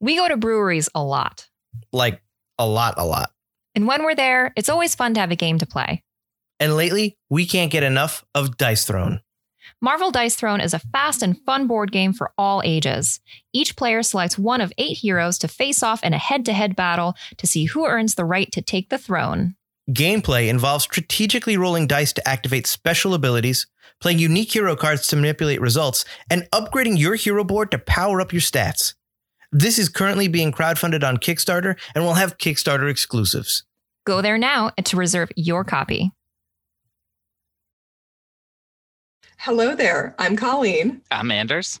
We go to breweries a lot. Like a lot, a lot. And when we're there, it's always fun to have a game to play. And lately, we can't get enough of Dice Throne. Marvel Dice Throne is a fast and fun board game for all ages. Each player selects one of eight heroes to face off in a head to head battle to see who earns the right to take the throne. Gameplay involves strategically rolling dice to activate special abilities, playing unique hero cards to manipulate results, and upgrading your hero board to power up your stats. This is currently being crowdfunded on Kickstarter and will have Kickstarter exclusives. Go there now to reserve your copy. Hello there, I'm Colleen. I'm Anders.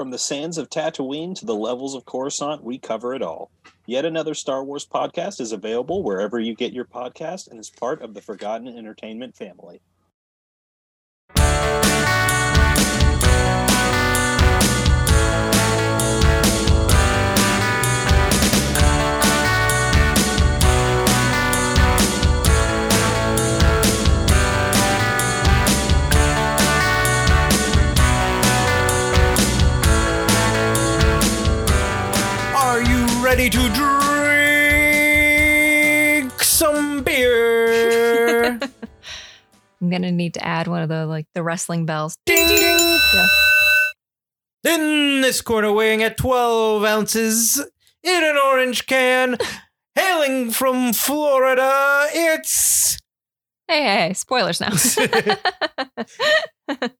From the sands of Tatooine to the levels of Coruscant, we cover it all. Yet another Star Wars podcast is available wherever you get your podcast and is part of the Forgotten Entertainment family. I'm gonna need to add one of the like the wrestling bells. ding ding. Yeah. In this corner, weighing at 12 ounces in an orange can, hailing from Florida, it's. Hey, hey, hey, spoilers now.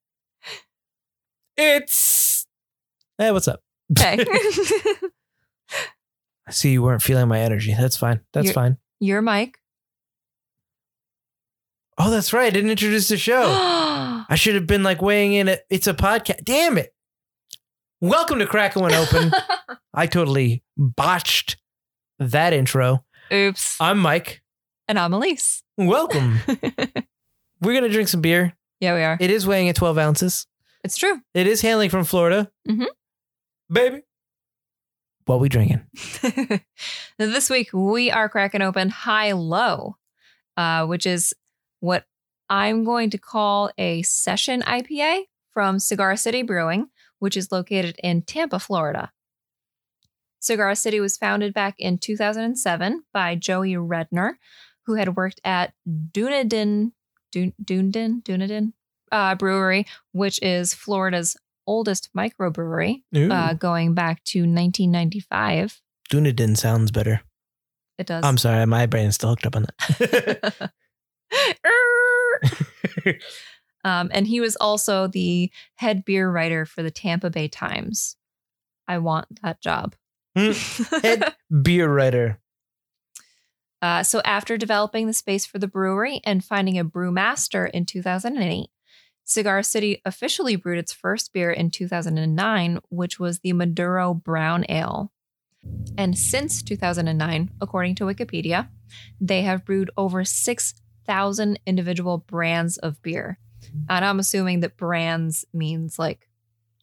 It's. Hey, what's up? okay. I see you weren't feeling my energy. That's fine. That's fine. You're Mike. Oh, that's right. I didn't introduce the show. I should have been like weighing in at it's a podcast. Damn it. Welcome to Crackle and Open. I totally botched that intro. Oops. I'm Mike. And I'm Elise. Welcome. We're going to drink some beer. yeah, we are. It is weighing at 12 ounces. It's true. It is hailing from Florida. Mhm. Baby. What we drinking? This week we are cracking open Jai Low, uh, which is what I'm going to call a session IPA from Cigar City Brewing, which is located in Tampa, Florida. Cigar City was founded back in 2007 by Joey Redner, who had worked at Dunedin, Dun- Dunedin, Dunedin uh, Brewery, which is Florida's oldest microbrewery, uh, going back to 1995. Dunedin sounds better. It does. I'm sorry. My brain is still hooked up on that. um, and he was also the head beer writer for the Tampa Bay Times. I want that job. Head beer writer. Uh, so after developing the space for the brewery and finding a brewmaster in 2008, Cigar City officially brewed its first beer in 2009, which was the Maduro Brown Ale. And since 2009, according to Wikipedia, they have brewed over 6,000 individual brands of beer. And I'm assuming that brands means like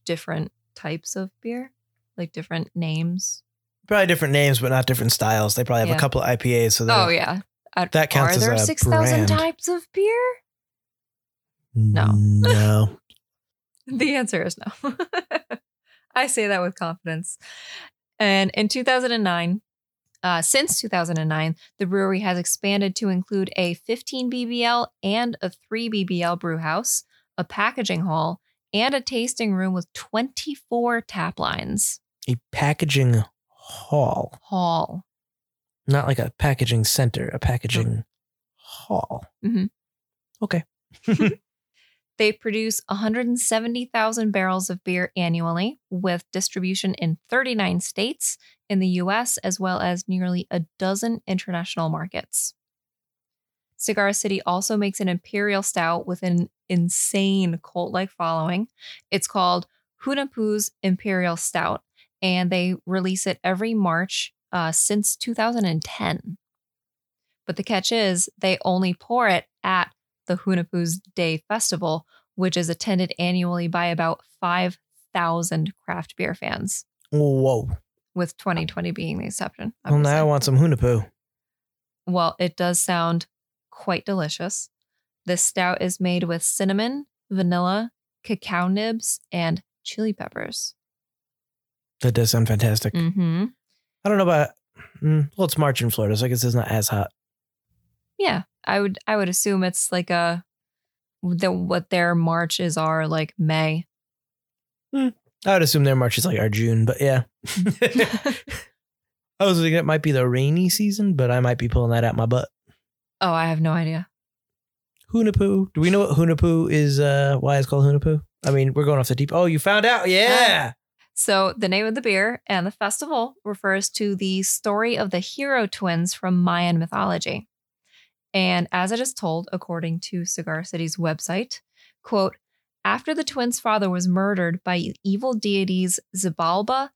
different types of beer, like different names. Probably different names, but not different styles. They probably have Yeah. a couple of IPAs. So Oh, yeah. Uh, That counts Are there 6,000 types of beer? No. No. The answer is no. I say that with confidence. And in 2009, uh, since 2009, the brewery has expanded to include a 15 BBL and a 3 BBL brew house, a packaging hall, and a tasting room with 24 tap lines. A packaging hall. Hall. Not like a packaging center, a packaging hall. Mhm. Okay. They produce 170,000 barrels of beer annually with distribution in 39 states in the US, as well as nearly a dozen international markets. Cigar City also makes an imperial stout with an insane cult like following. It's called Hunahpu's Imperial Stout, and they release it every March uh, since 2010. But the catch is, they only pour it at the Hunahpu's Day Festival, which is attended annually by about 5,000 craft beer fans, Whoa. with 2020 being the exception. Well, now I want some Hunapoo. Well, it does sound quite delicious. This stout is made with cinnamon, vanilla, cacao nibs, and chili peppers. That does sound fantastic. Mm-hmm. I don't know about. Mm, well, it's March in Florida, so I guess it's not as hot. Yeah, I would I would assume it's like a the what their marches are like May. I would assume their March is like our June, but yeah. I was thinking it might be the rainy season, but I might be pulling that out my butt. oh, I have no idea. Hunahpu. Do we know what Hunahpu is? Uh, why it's called Hunahpu? I mean, we're going off the deep. Oh, you found out? Yeah. So the name of the beer and the festival refers to the story of the hero twins from Mayan mythology. And as it is told, according to Cigar City's website, quote, after the twins' father was murdered by evil deities Xibalba,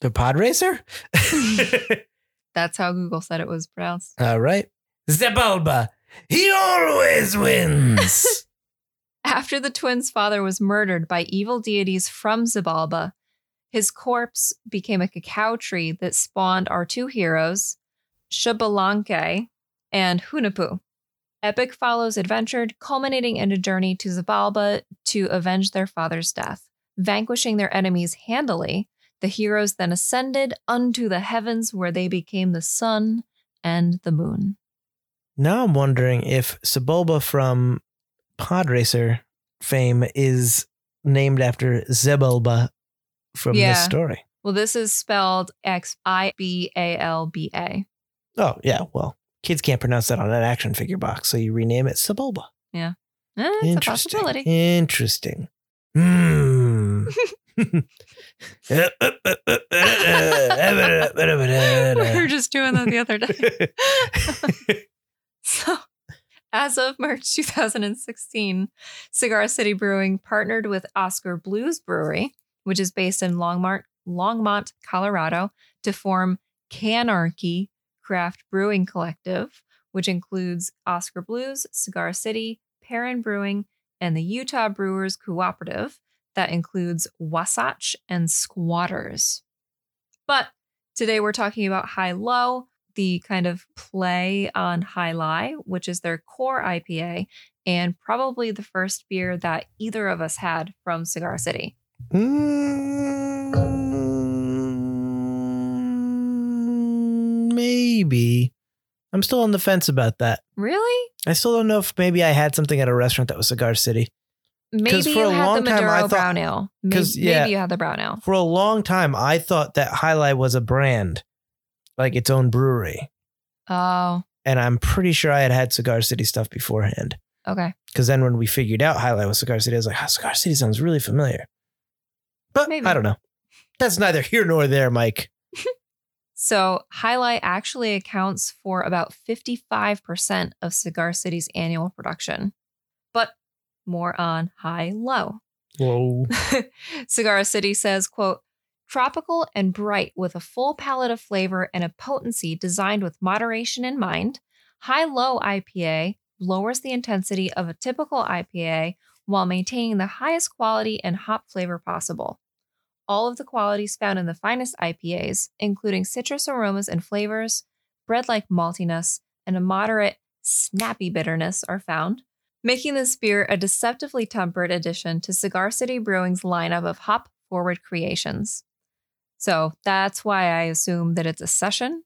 The pod racer. that's how Google said it was pronounced. All right. Zebalba. He always wins. After the twins' father was murdered by evil deities from Xibalba, his corpse became a cacao tree that spawned our two heroes, Xbalanque and Hunahpu. Epic follows adventure, culminating in a journey to Xibalba to avenge their father's death. Vanquishing their enemies handily, the heroes then ascended unto the heavens where they became the sun and the moon. now I'm wondering if Sebulba from Pod Racer fame is named after Zebulba from Yeah. this story. Well, this is spelled X I B A L B A. Oh, yeah. Well, kids can't pronounce that on an action figure box, so you rename it Sebulba. Eh, It's a Interesting. possibility. Interesting. Hmm. we were just doing that the other day. So, as of March 2016, Cigar City Brewing partnered with Oskar Blues Brewery, which is based in Longmont, Longmont, Colorado, to form Canarchy Craft Brewing Collective, which includes Oskar Blues, Cigar City, Perrin Brewing, and the Utah Brewers Cooperative that includes Wasatch and Squatters. But today we're talking about Jai Low, the kind of play on Jai Alai, which is their core IPA, and probably the first beer that either of us had from Cigar City. Mm, maybe. I'm still on the fence about that. Really? I still don't know if maybe I had something at a restaurant that was Cigar City. Maybe for you a had long the time, I Maduro thought- brown ale. Maybe, yeah. maybe you had the brown ale. For a long time, I thought that Jai Alai was a brand, like its own brewery. Oh, And I'm pretty sure I had had Cigar City stuff beforehand. okay. Because then when we figured out Jai Alai was Cigar City, I was like, oh, Cigar City sounds really familiar. But Maybe. I don't know. That's neither here nor there, Mike. So, Jai Alai actually accounts for about 55% of Cigar City's annual production. But more on Jai Low. Whoa. Cigar City says, quote, tropical and bright with a full palette of flavor and a potency designed with moderation in mind, Jai Low IPA lowers the intensity of a typical IPA while maintaining the highest quality and hop flavor possible. All of the qualities found in the finest IPAs, including citrus aromas and flavors, bread like maltiness, and a moderate, snappy bitterness, are found, making this beer a deceptively tempered addition to Cigar City Brewing's lineup of hop forward creations. So that's why I assume that it's a session,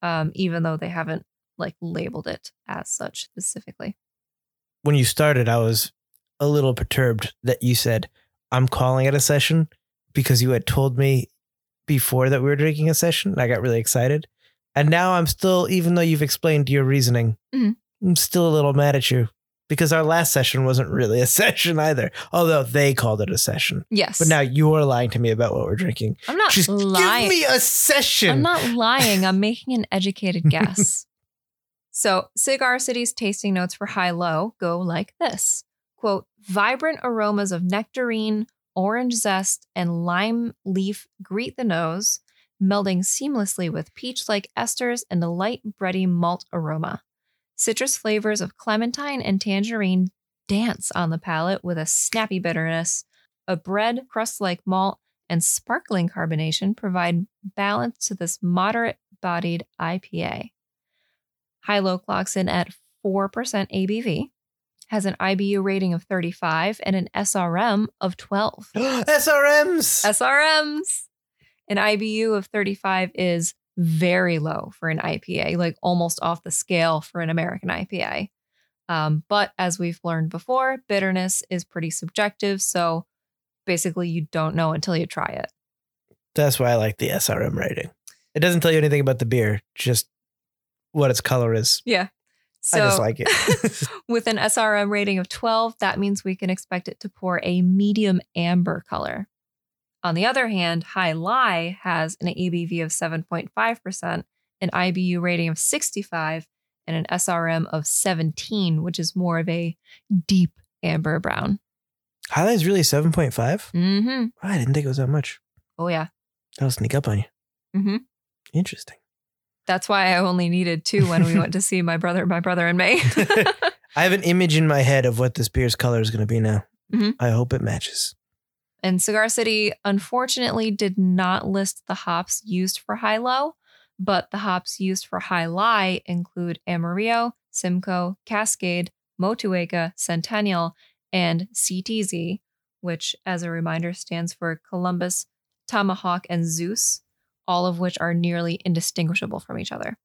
um, even though they haven't like labeled it as such specifically. When you started, I was a little perturbed that you said, I'm calling it a session because you had told me before that we were drinking a session. And I got really excited. And now I'm still, even though you've explained your reasoning, Mhm. I'm still a little mad at you because our last session wasn't really a session either, although they called it a session. Yes, But now you're lying to me about what we're drinking. I'm not Just lying. give me a session. I'm not lying. I'm making an educated guess. so, Cigar City's tasting notes for Jai Low go like this quote, vibrant aromas of nectarine, orange zest, and lime leaf greet the nose, melding seamlessly with peach like esters and a light bready malt aroma. Citrus flavors of clementine and tangerine dance on the palate with a snappy bitterness. A bread crust like malt and sparkling carbonation provide balance to this moderate bodied IPA. Jai Low clocks in at 4% ABV, has an IBU rating of 35 and an SRM of 12. SRMs. SRMs. An IBU of 35 is very low for an IPA, like almost off the scale for an American IPA. Um, but as we've learned before, bitterness is pretty subjective. So basically, you don't know until you try it. That's why I like the SRM rating. It doesn't tell you anything about the beer, just what its color is. Yeah. So I just like it. with an SRM rating of 12, that means we can expect it to pour a medium amber color. On the other hand, Jai Alai has an ABV of 7.5%, an IBU rating of 65, and an SRM of 17, which is more of a deep amber brown. Jai Alai is really 7.5? Mm-hmm. I didn't think it was that much. Oh, yeah. That'll sneak up on you. Mm-hmm. Interesting. That's why I only needed two when we went to see my brother, my brother and me. I have an image in my head of what this beer's color is going to be now. Mhm. I hope it matches. And Cigar City unfortunately did not list the hops used for Jai Low, but the hops used for Jai Alai include Amarillo, Simcoe, Cascade, Motueka, Centennial, and CTZ, which, as a reminder, stands for Columbus, Tomahawk, and Zeus, all of which are nearly indistinguishable from each other.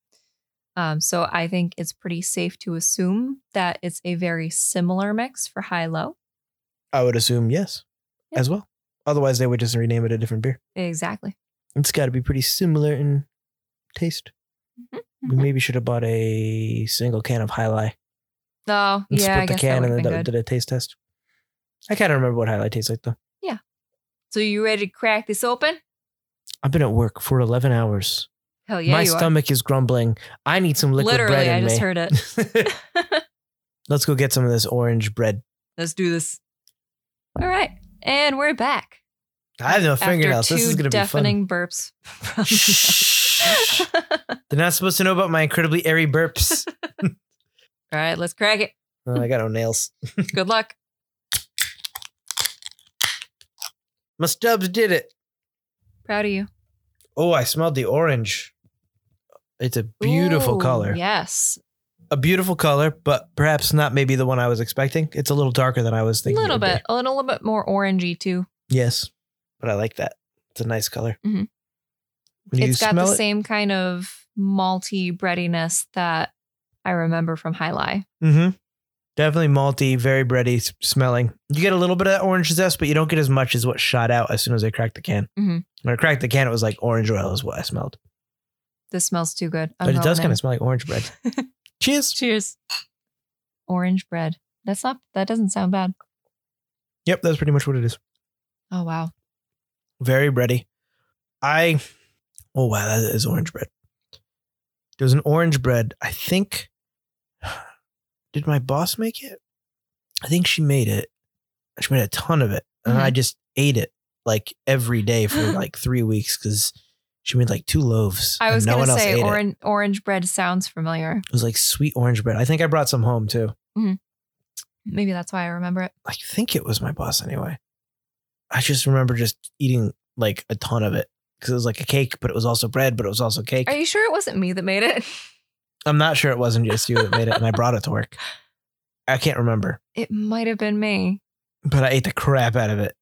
Um, so I think it's pretty safe to assume that it's a very similar mix for Jai Low. I would assume yes, Yeah. as well. Otherwise, they would just rename it a different beer. Exactly. It's got to be pretty similar in taste. Mhm, We maybe should have bought a single can of Jai Alai. Oh, and yeah, I split the guess can and then did a taste test. I kind of remember what Jai Alai tastes like though. Yeah. So you ready to crack this open? I've been at work for 11 hours. Hell yeah, My stomach is grumbling. I need some liquid Literally, bread in I just me. heard it. Let's go get some of this orange bread. Let's do this. All right, and we're back. I have no fingernails. This is going to be fun. deafening burps. Shh. They're not supposed to know about my incredibly airy burps. All right, let's crack it. Oh, I got no nails. Good luck. My stubs did it. Proud of you. Oh, I smelled the orange. It's a beautiful Ooh, color. Yes, A beautiful color, but perhaps not maybe the one I was expecting. It's a little darker than I was thinking. A little would be. bit, a little bit more orangey too. Yes, but I like that. It's a nice color. Mhm. You It's got the it, same kind of malty breadiness that I remember from Jai Alai. hmm Definitely malty, very bready smelling. You get a little bit of that orange zest, but you don't get as much as what shot out as soon as I cracked the can. Mhm. When I cracked the can, it was like orange oil is what I smelled. This smells too good. I'm but it does kind of smell like orange bread. Cheers. Cheers. Orange bread. That's not. That doesn't sound bad. Yep, that's pretty much what it is. Oh wow. Very bready. I, oh wow, that is orange bread. There's an orange bread. I think, did my boss make it? I think she made it. She made a ton of it. And I mm. just ate it like every day for like three weeks because she made like two loaves. I was no gonna say it. orange orange bread sounds familiar. It was like sweet orange bread. I think I brought some home too. Mm-hmm. Maybe that's why I remember it. I think it was my boss anyway. I just remember just eating like a ton of it because it was like a cake, but it was also bread, but it was also cake. Are you sure it wasn't me that made it? I'm not sure it wasn't just you that made it, and I brought it to work. I can't remember, It might have been me. but I ate the crap out of it,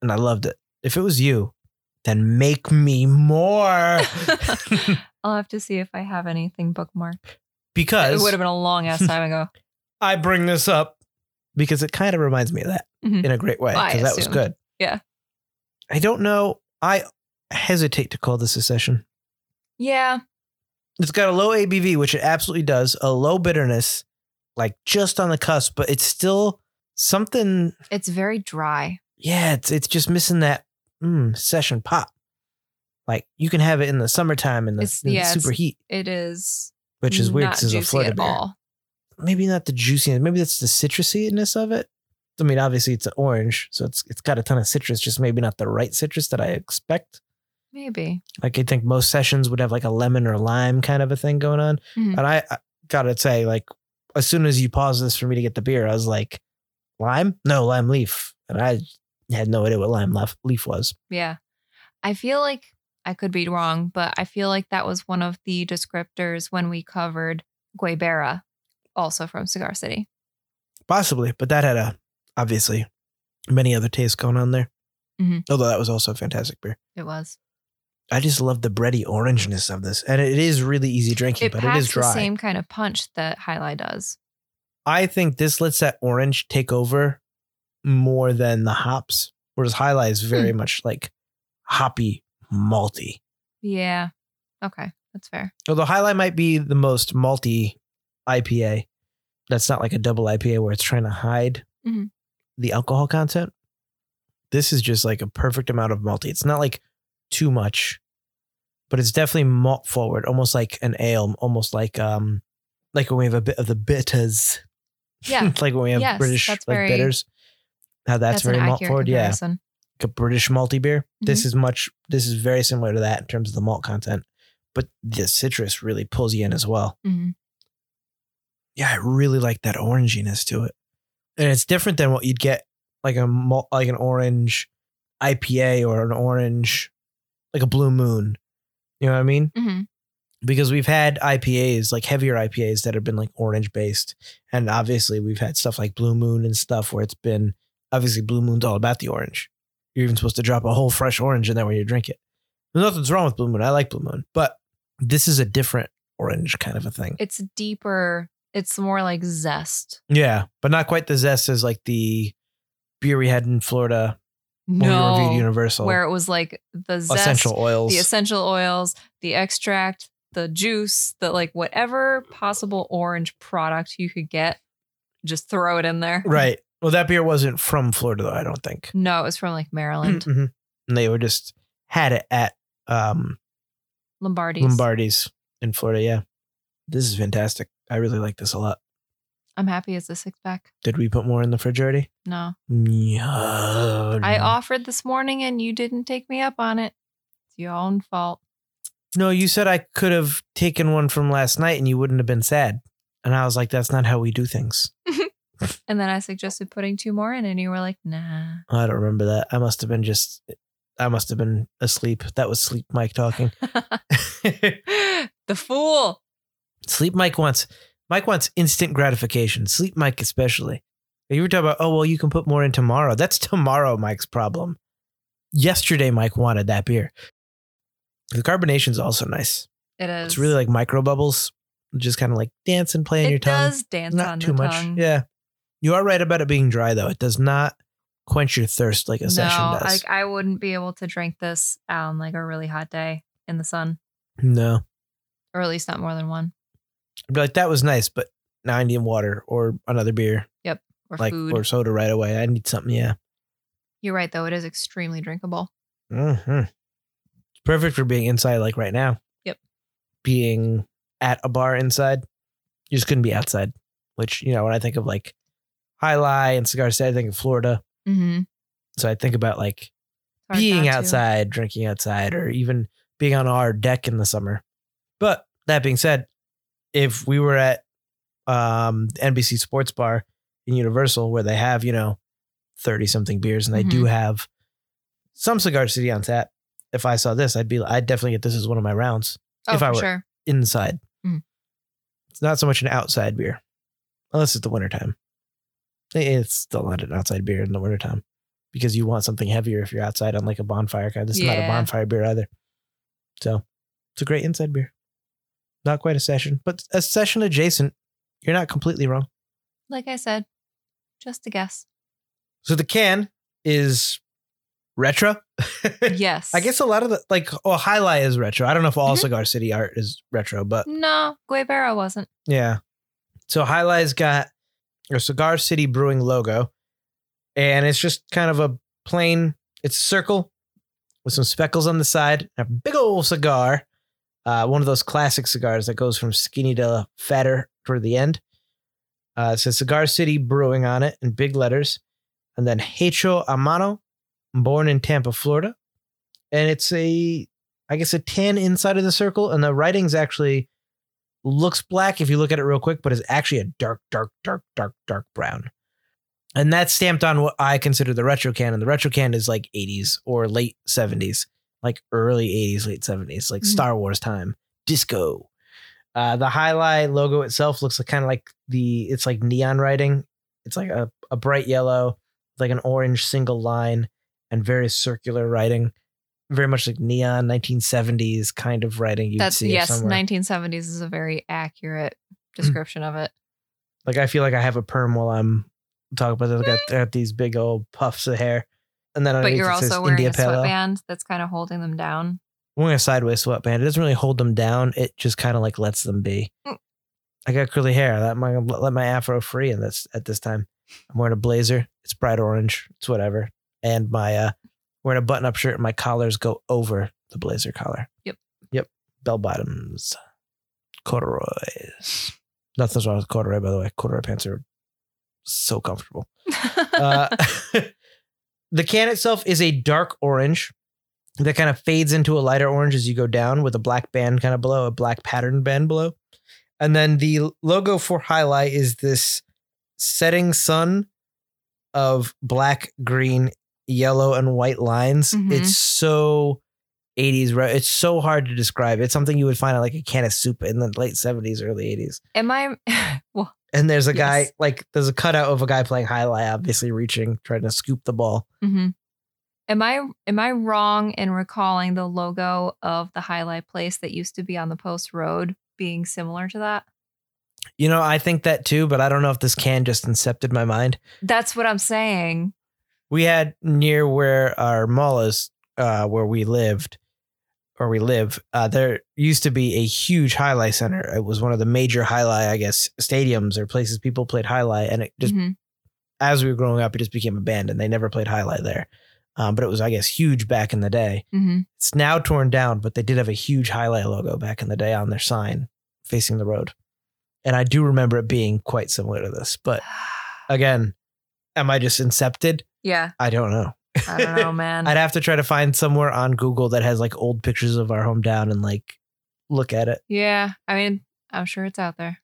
and I loved it. If it was you, then make me more. I'll have to see if I have anything bookmarked. Because it would have been a long ass time ago. I bring this up because it kind of reminds me of that Mhm. in a great way because that was good. Yeah. I don't know. I hesitate to call this a session. Yeah. It's got a low ABV, which it absolutely does, a low bitterness, like just on the cusp, but it's still something. It's very dry. Yeah, it's it's just missing that mm, session pop. Like you can have it in the summertime in the, in the yeah, it's super heat, It is which is weird because it's a Florida beer. all. Maybe not the juiciness. Maybe that's the citrusyness of it. I mean, obviously it's an orange, so it's it's got a ton of citrus, just maybe not the right citrus that I expect. Maybe. Like I think most sessions would have like a lemon or lime kind of a thing going on. Mhm. And I, I gotta say, like, as soon as you paused this for me to get the beer, I was like, lime? No, lime leaf. And I had no idea what lime leaf, leaf was. Yeah. I feel like I could be wrong, but I feel like that was one of the descriptors when we covered Guayabera, also from Cigar City. Possibly, but that had a obviously many other tastes going on there. Mhm. Although that was also a fantastic beer. It was. I just love the bready orangeness of this, and it is really easy drinking, It but it is is the dry. same kind of punch that Jai Alai does. I think this lets that orange take over more than the hops, whereas Jai Alai is very much like hoppy, malty. Yeah. Okay. That's fair. Although Jai Alai might be the most malty IPA. That's not like a double IPA where it's trying to hide Mhm. the alcohol content. This is just like a perfect amount of malty. It's not like too much, but it's definitely malt forward, almost like an ale, almost like um like when we have a bit of the bitters. Yeah. like when we have Yes, British like very- bitters. How that's, very malt forward. Yeah. Like a British malty beer. This Mm-hmm. is much this is very similar to that in terms of the malt content. But the citrus really pulls you in as well. Mhm. yeah, I really like that oranginess to it, and it's different than what you'd get like a malt, like an orange IPA or an orange like a Blue Moon. You know what I mean? Mhm. Because we've had IPAs like heavier IPAs that have been like orange based, and obviously we've had stuff like Blue Moon and stuff where it's been obviously Blue Moon's all about the orange. You're even supposed to drop a whole fresh orange in there when you drink it. There's nothing's wrong with Blue Moon. I like Blue Moon, but this is a different orange kind of a thing. It's deeper. It's more like zest. Yeah, but not quite the zest as like the beer we had in Florida when we reviewed No. Universal. Where it was like the zest, essential oils. the essential oils, the extract, the juice, the like whatever possible orange product you could get, just throw it in there. right. Well, that beer wasn't from Florida though. I don't think. No, it was from like Maryland, Mhm. And they were just had it at um, Lombardi's. Lombardi's in Florida. Yeah, this is fantastic. I really like this a lot. I'm happy as a six pack. Did we put more in the fridge already? No, Yeah. I offered this morning and you didn't take me up on it. It's your own fault. No, you said I could have taken one from last night and you wouldn't have been sad. And I was like, that's not how we do things. And then I suggested putting two more in, and you were like, "Nah." I don't remember that. I must have been just, I must have been asleep. That was Sleep Mike talking. the fool. Sleep Mike wants, Mike wants instant gratification. Sleep Mike especially. You were talking about, oh well, you can put more in tomorrow. That's tomorrow, Mike's problem. Yesterday, Mike wanted that beer. The carbonation's also nice. It is. It's really like micro bubbles, just kind of like dance and play on it your tongue. It does dance Not on too the much. tongue. Yeah, you are right about it being dry though. It does not quench your thirst like a session does. like I wouldn't be able to drink this on like a really hot day in the sun, no, or at least not more than one. I'd be like that was nice, but now I need water or another beer, Or like food. or soda right away. I need something. Yeah. You're right, though. It is extremely drinkable. hmm It's perfect for being inside, like right now. Yep. Being at a bar inside, you just couldn't be outside. Which you know, when I think of like Jai Alai and Cigar City, I think of Florida. Mm-hmm. So I think about like being outside, drinking outside, or even being on our deck in the summer. But that being said, if we were at um, NBC Sports Bar in Universal, where they have you know thirty something beers, and they do have some Cigar City on tap, if I saw this, I'd be, I'd definitely get this as one of my rounds Oh, if I were- sure. inside. Mhm. It's not so much an outside beer, unless it's the wintertime. It's still not an outside beer in the wintertime because you want something heavier if you're outside on like a bonfire kind. This is not a bonfire beer either. So it's a great inside beer. Not quite a session, but a session adjacent. You're not completely wrong. Like I said, just a guess. So the can is retro. Yes. I guess a lot of the like oh Jai Alai is retro. I don't know if all Mhm. Cigar City art is retro, but No, Guayabera wasn't. Yeah. So Jai Alai's got a Cigar City Brewing logo, and it's just kind of a plain. It's a circle with some speckles on the side, a big old cigar. Uh, one of those classic cigars that goes from skinny to fatter toward the end. Uh, it says Cigar City Brewing on it in big letters, and then Hecho a Mano, born in Tampa, Florida, and it's a, I guess a tan inside of the circle, and the writing's actually looks black if you look at it real quick, but is actually a dark, dark, dark, dark, dark brown. And that's stamped on what I consider the retro can. And the retro can is like 80s or late 70s, like early 80s, late 70s, like Mhm. Star Wars time, disco. Uh, the Jai Alai logo itself looks like kind of like the, it's like neon writing. It's like a, a bright yellow, like an orange single line, and very circular writing. Very much like neon 1970s kind of writing. You'd That's see yes, somewhere. 1970s is a very accurate description of it. Like I feel like I have a perm while I'm talking about this. I got, I got these big old puffs of hair, and then But you're also wearing India a sweatband that's kind of holding them down. I'm wearing a sideways sweatband. It doesn't really hold them down. It just kind of like lets them be. Mm. I got curly hair. Let my let my afro free, and that's at this time. I'm wearing a blazer. It's bright orange. It's whatever. And my uh, wearing a button up shirt. And my collars go over the blazer collar. Yep. Yep. Bell bottoms. Corduroys. Nothing's wrong with corduroy, by the way. Corduroy pants are so comfortable. Uh, the can itself is a dark orange that kind of fades into a lighter orange as you go down with a black band kind of below, a black pattern band below. And then the logo for Jai Alai is this setting sun of black, green, yellow, and white lines. Mhm. It's so 80s, right? It's so hard to describe. It's something you would find at like a can of soup in the late 70s, early 80s. Am I? well, And there's a guy, like, there's a cutout of a guy playing jai alai, obviously reaching, trying to scoop the ball. mhm. Am I am I wrong in recalling the logo of the jai alai place that used to be on the post road being similar to that? You know, I think that too, but I don't know if this can just incepted my mind. That's what I'm saying. We had near where our mall is, uh, where we lived, or we live, uh, there used to be a huge jai alai center. It was one of the major jai alai, I guess, stadiums or places people played jai alai. And it just, Mhm. as we were growing up, it just became abandoned. They never played jai alai there. Um, but it was, I guess, huge back in the day. Mhm. It's now torn down, but they did have a huge jai alai logo back in the day on their sign facing the road. And I do remember it being quite similar to this. But again, am I just incepted? Yeah, I don't know. I don't know, man. I'd have to try to find somewhere on Google that has like old pictures of our hometown and like look at it. yeah, I mean, I'm sure it's out there.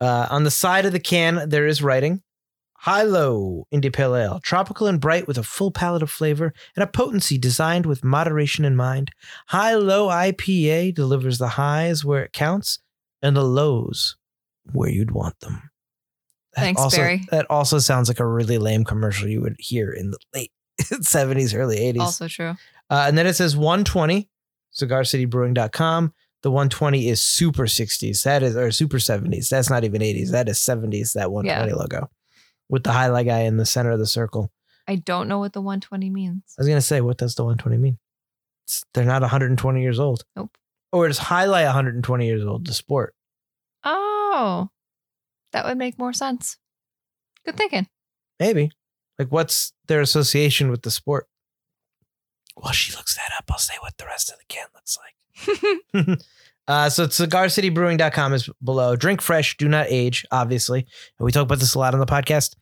Uh, on the side of the can, there is writing Jai Low India Pale Ale, tropical and bright with a full palette of flavor and a potency designed with moderation in mind. Jai Low IPA delivers the highs where it counts and the lows where you'd want them. That Thanks, also, Barry. That also sounds like a really lame commercial you would hear in the late 70s, early 80s. Also true. Uh, and then it says 120, cigarcitybrewing.com. The 120 is super 60s. That is, or super 70s. That's not even 80s. That is 70s, that 120 logo with the Jai Alai guy in the center of the circle. I don't know what the 120 means. I was going to say, what does the 120 mean? It's, they're not 120 years old. Nope. Or it's jai alai 120 years old, the sport. Oh, that would make more sense. Good thinking. Maybe. Like, what's their association with the sport? While she looks that up, I'll say what the rest of the can looks like. uh, so cigarcitybrewing.com is below. Drink fresh, do not age, obviously. And we talk about this a lot on the podcast.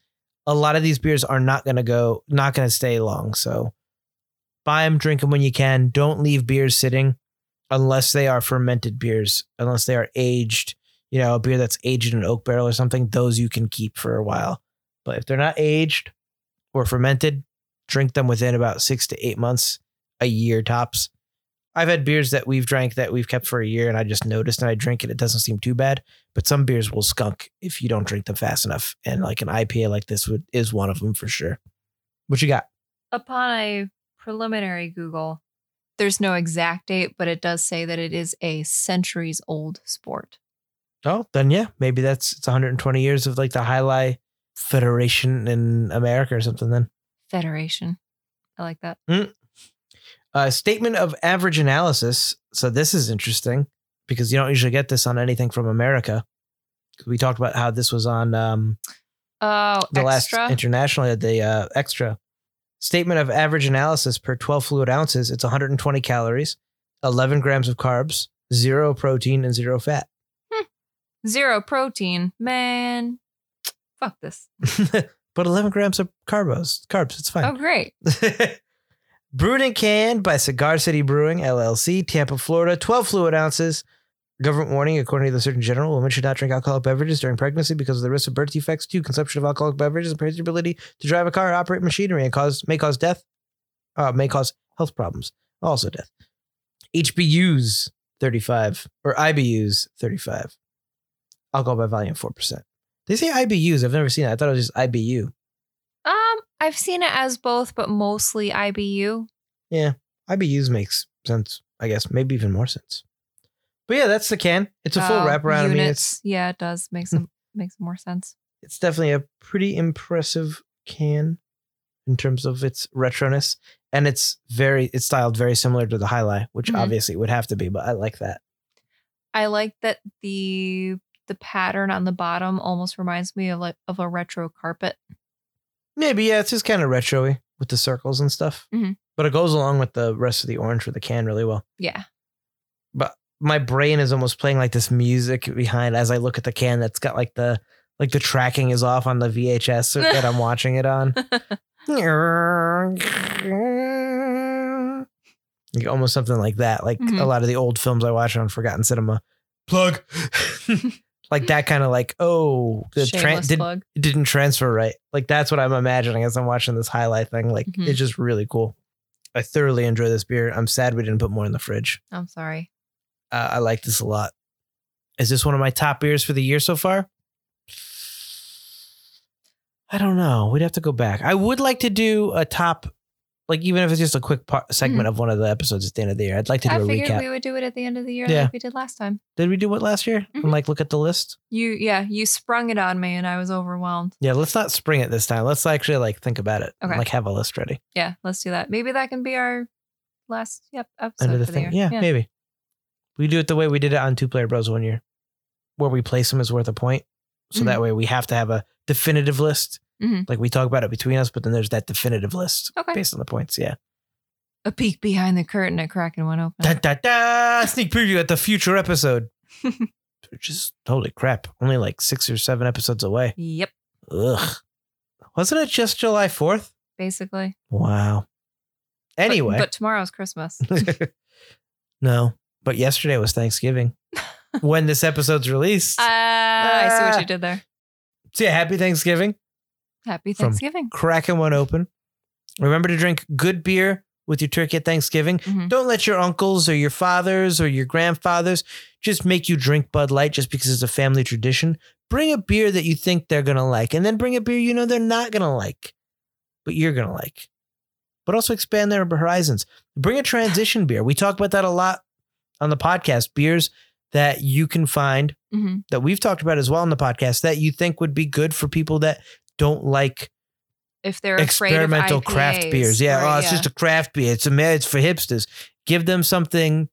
A lot of these beers are not going to go, not going to stay long. So buy them, drink them when you can. Don't leave beers sitting unless they are fermented beers, unless they are aged. You know, a beer that's aged in an oak barrel or something, those you can keep for a while. But if they're not aged or fermented, drink them within about six to eight months, a year tops. I've had beers that we've drank that we've kept for a year and I just noticed and I drink it. It doesn't seem too bad. But some beers will skunk if you don't drink them fast enough. And like an IPA like this would is one of them for sure. What you got? Upon a preliminary Google, there's no exact date, but it does say that it is a centuries old sport. Oh, then yeah, maybe that's it's 120 years of like the high jai alai federation in America or something then. Federation. I like that. Uh, statement of average analysis. So this is interesting because you don't usually get this on anything from America. We talked about how this was on um, Oh, the extra. last internationally the uh, extra statement of average analysis per 12 fluid ounces. It's 120 calories, 11 grams of carbs, zero protein, and zero fat. Zero protein. Man, fuck this. but 11 grams of carbos, carbs. It's fine. Oh, great. Brewed and canned by Cigar City Brewing LLC, Tampa, Florida. 12 fluid ounces, Government warning, according to the Surgeon General, women should not drink alcoholic beverages during pregnancy because of the risk of birth defects. Two, consumption of alcoholic beverages impairs your ability to drive a car or operate machinery and cause may cause death, uh, may cause health problems, also death. HBUs 35 or IBUs 35. Alcohol by volume 4%. They say IBUs. I've never seen it. I thought it was just IBU. Um, I've seen it as both, but mostly IBU. Yeah, IBUs makes sense, I guess. Maybe even more sense. But yeah, that's the can. It's a full Oh, wraparound. I mean, it's units. yeah, it does make some makes more sense. it's definitely a pretty impressive can in terms of its retroness. And it's very it's styled very similar to the Jai Alai, which Mhm. obviously would have to be, but I like that. I like that the the pattern on the bottom almost reminds me of like of a retro carpet. Maybe, yeah, it's just kind of retro-y with the circles and stuff. Mhm. But it goes along with the rest of the orange for the can really well. Yeah. But my brain is almost playing like this music behind as I look at the can that's got like the like the tracking is off on the VHS that I'm watching it on. Like almost something like that. Like a Mhm. lot of the old films I watch on Forgotten Cinema. Plug. like that kind of like, oh, the tran Shameless did, didn't transfer right. Like that's what I'm imagining as I'm watching this Jai Alai thing. Like Mhm. it's just really cool. I thoroughly enjoy this beer. I'm sad we didn't put more in the fridge. I'm sorry. Uh, I like this a lot. Is this one of my top beers for the year so far? I don't know. We'd have to go back. I would like to do a top, like even if it's just a quick part, segment of one of the episodes at the end of the year. I'd like to do Mm-hmm. I a figured recap. we would do it at the end of the year Yeah. like we did last time. Did we do it last year? And Mhm. like look at the list. You yeah, you sprung it on me and I was overwhelmed. Yeah, let's not spring it this time. Let's actually like think about it. and, Okay. like have a list ready. Yeah, let's do that. Maybe that can be our last yep episode End of the for thing. the year. Yeah, maybe. We do it the way we did it on Two Player Bros one year, where we place them as worth a point. So that way we have to have a definitive list. Mhm. Like we talk about it between us, but then there's that definitive list Okay. based on the points. Yeah. A peek behind the curtain at Kraken one open. Da, da, da, sneak preview at the future episode. Which is holy crap. Only like six or seven episodes away. yep, Ugh. Wasn't it just July 4th? basically. Wow. Anyway. but, tomorrow's Christmas. no, but yesterday was Thanksgiving when this episode's released. Ah, I see what Ah. you did there. so yeah, happy Thanksgiving. Happy Thanksgiving. Cracking one open. Remember to drink good beer with your turkey at Thanksgiving. Mhm. Don't let your uncles or your fathers or your grandfathers just make you drink Bud Light just because it's a family tradition. Bring a beer that you think they're going to like, and then bring a beer you know they're not going to like, but you're going to like. But also expand their horizons. Bring a transition beer. We talk about that a lot on the podcast. Beers that you can find Mhm. that we've talked about as well on the podcast that you think would be good for people that don't like If they're afraid experimental craft beers. Yeah, or- oh, it's just a craft beer. It's a it's for hipsters. Give them something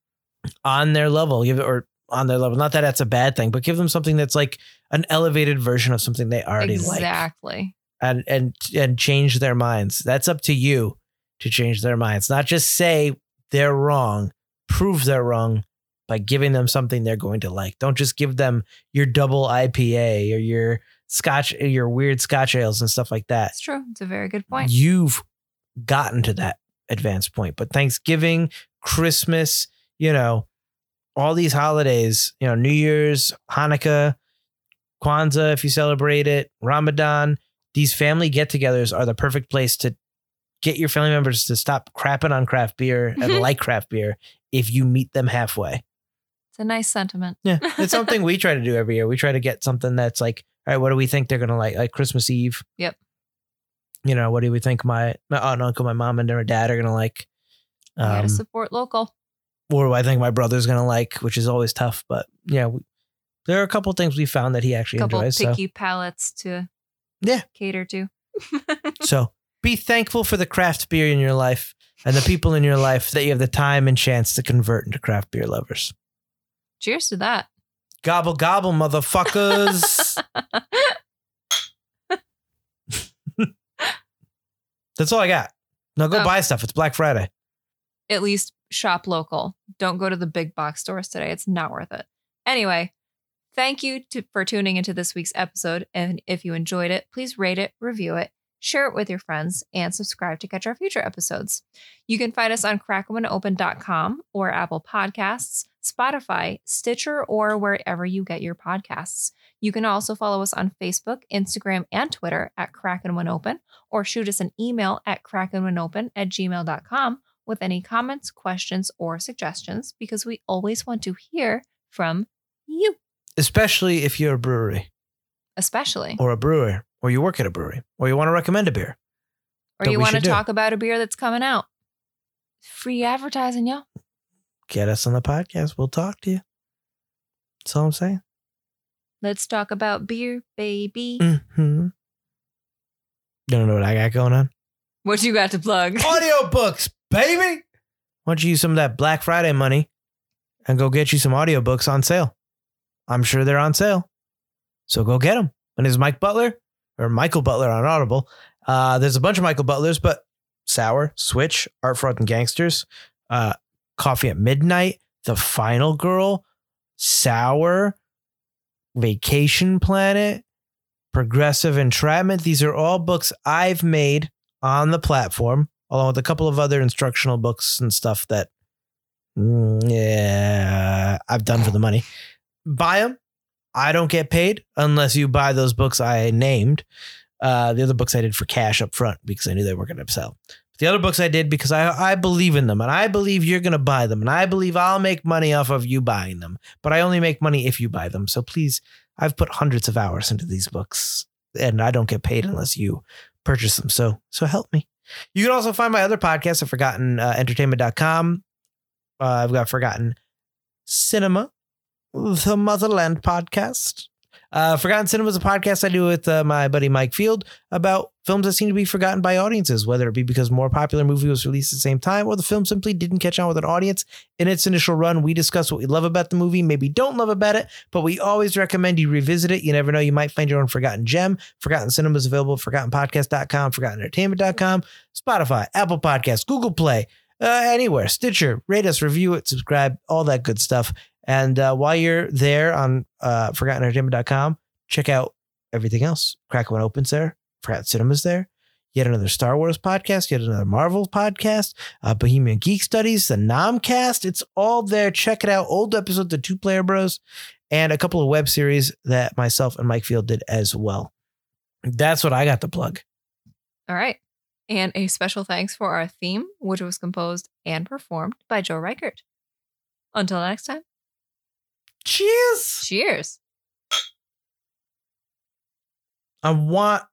on their level. Give it or on their level. Not that that's a bad thing, but give them something that's like an elevated version of something they already like, exactly. and and and change their minds. That's up to you to change their minds. Not just say they're wrong. Prove they're wrong by giving them something they're going to like. Don't just give them your double IPA or your Scotch, your weird Scotch ales and stuff like that It's true. It's a very good point. you've gotten to that advanced point. But Thanksgiving, Christmas, you know, all these holidays, you know, New Year's, Hanukkah, Kwanzaa, if you celebrate it, Ramadan, these family get togethers are the perfect place to get your family members to stop crapping on craft beer and Mhm. like craft beer if you meet them halfway. It's a nice sentiment. Yeah. It's something we try to do every year. We try to get something that's like, all right, what do we think they're gonna like? Like Christmas Eve. Yep. You know, what do we think my my aunt, and uncle, my mom, and their dad are gonna like? You gotta Um, support local. or I think my brother's gonna like, which is always tough. But yeah, we, there are a couple things we found that he actually couple enjoys. So. picky palates to Yeah. cater to. so be thankful for the craft beer in your life and the people in your life that you have the time and chance to convert into craft beer lovers. Cheers to that. Gobble gobble, motherfuckers. That's all I got. Now go Oh. buy stuff. It's Black Friday. At least shop local. Don't go to the big box stores today. It's not worth it. Anyway, thank you to, for tuning into this week's episode. And if you enjoyed it, please rate it, review it, share it with your friends, and subscribe to catch our future episodes. You can find us on crackwinopen.com or Apple Podcasts, Spotify, Stitcher, or wherever you get your podcasts. You can also follow us on Facebook, Instagram, and Twitter at Kraken When Open, or shoot us an email at krakenwhenopen at gmail.com with any comments, questions, or suggestions because we always want to hear from you, Especially if you're a brewery especially. or a brewer, or you work at a brewery, or you want to recommend a beer. Or you want to do. talk about a beer that's coming out. Free advertising, yo. Get us on the podcast. We'll talk to you. That's all I'm saying. Let's talk about beer, baby. Mm-hmm. You don't know what I got going on? What you got to plug? audiobooks, baby. Why don't you use some of that Black Friday money and go get you some audiobooks on sale? I'm sure they're on sale. So go get them. And is Mike Butler or Michael Butler on Audible? Uh, there's a bunch of Michael Butlers, but Sour, Switch, Art Fraud and Gangsters, uh, Coffee at Midnight, The Final Girl, Sour, Vacation Planet, Progressive Entrapment. These are all books I've made on the platform, along with a couple of other instructional books and stuff that, mm, yeah, I've done for the money. Buy them. I don't get paid unless you buy those books I named. Uh, the other books I did for cash up front because I knew they were going to sell. The other books I did because I, I believe in them and I believe you're going to buy them and I believe I'll make money off of you buying them. But I only make money if you buy them. So please, I've put hundreds of hours into these books and I don't get paid unless you purchase them. So so help me. You can also find my other podcast at forgotten uh, entertainment.com. Uh, I've got Forgotten Cinema, the Motherland podcast. Uh, Forgotten Cinema is a podcast I do with uh, my buddy Mike Field about films that seem to be forgotten by audiences, whether it be because more popular movie was released at the same time or the film simply didn't catch on with an audience. In its initial run, we discuss what we love about the movie, maybe don't love about it, but we always recommend you revisit it. You never know, you might find your own forgotten gem. Forgotten Cinema is available at forgottenpodcast.com, forgottenentertainment.com, Spotify, Apple Podcasts, Google Play, uh, anywhere, Stitcher. Rate us, review it, subscribe, all that good stuff. And uh, while you're there on uh, forgottenentertainment.com, check out everything else. Crack One Opens there, Forgotten Cinema's there. Yet another Star Wars podcast, yet another Marvel podcast, uh, Bohemian Geek Studies, the Nomcast. It's all there. Check it out. Old episode, of Two Player Bros, and a couple of web series that myself and Mike Field did as well. That's what I got to plug. All right. And a special thanks for our theme, which was composed and performed by Joe Reichert. Until next time, Cheers. cheers. I want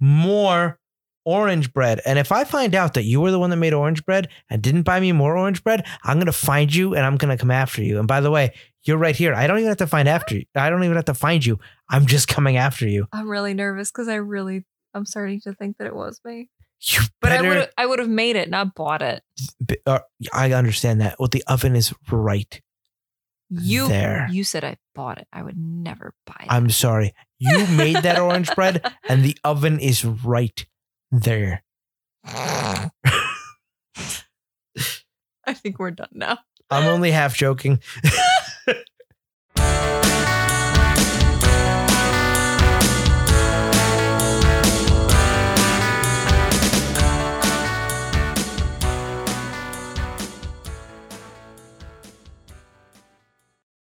more orange bread. And if I find out that you were the one that made orange bread and didn't buy me more orange bread, I'm going to find you and I'm going to come after you. And by the way, you're right here. I don't even have to find after you. I don't even have to find you. I'm just coming after you. I'm really nervous because I really, I'm starting to think that it was me. You But I better. would, I would have made it, not bought it. uh, I understand that. Well, the oven is right you there. you said I bought it. I would never buy it. I'm sorry. You made that orange bread and the oven is right there. I think we're done now. I'm only half joking.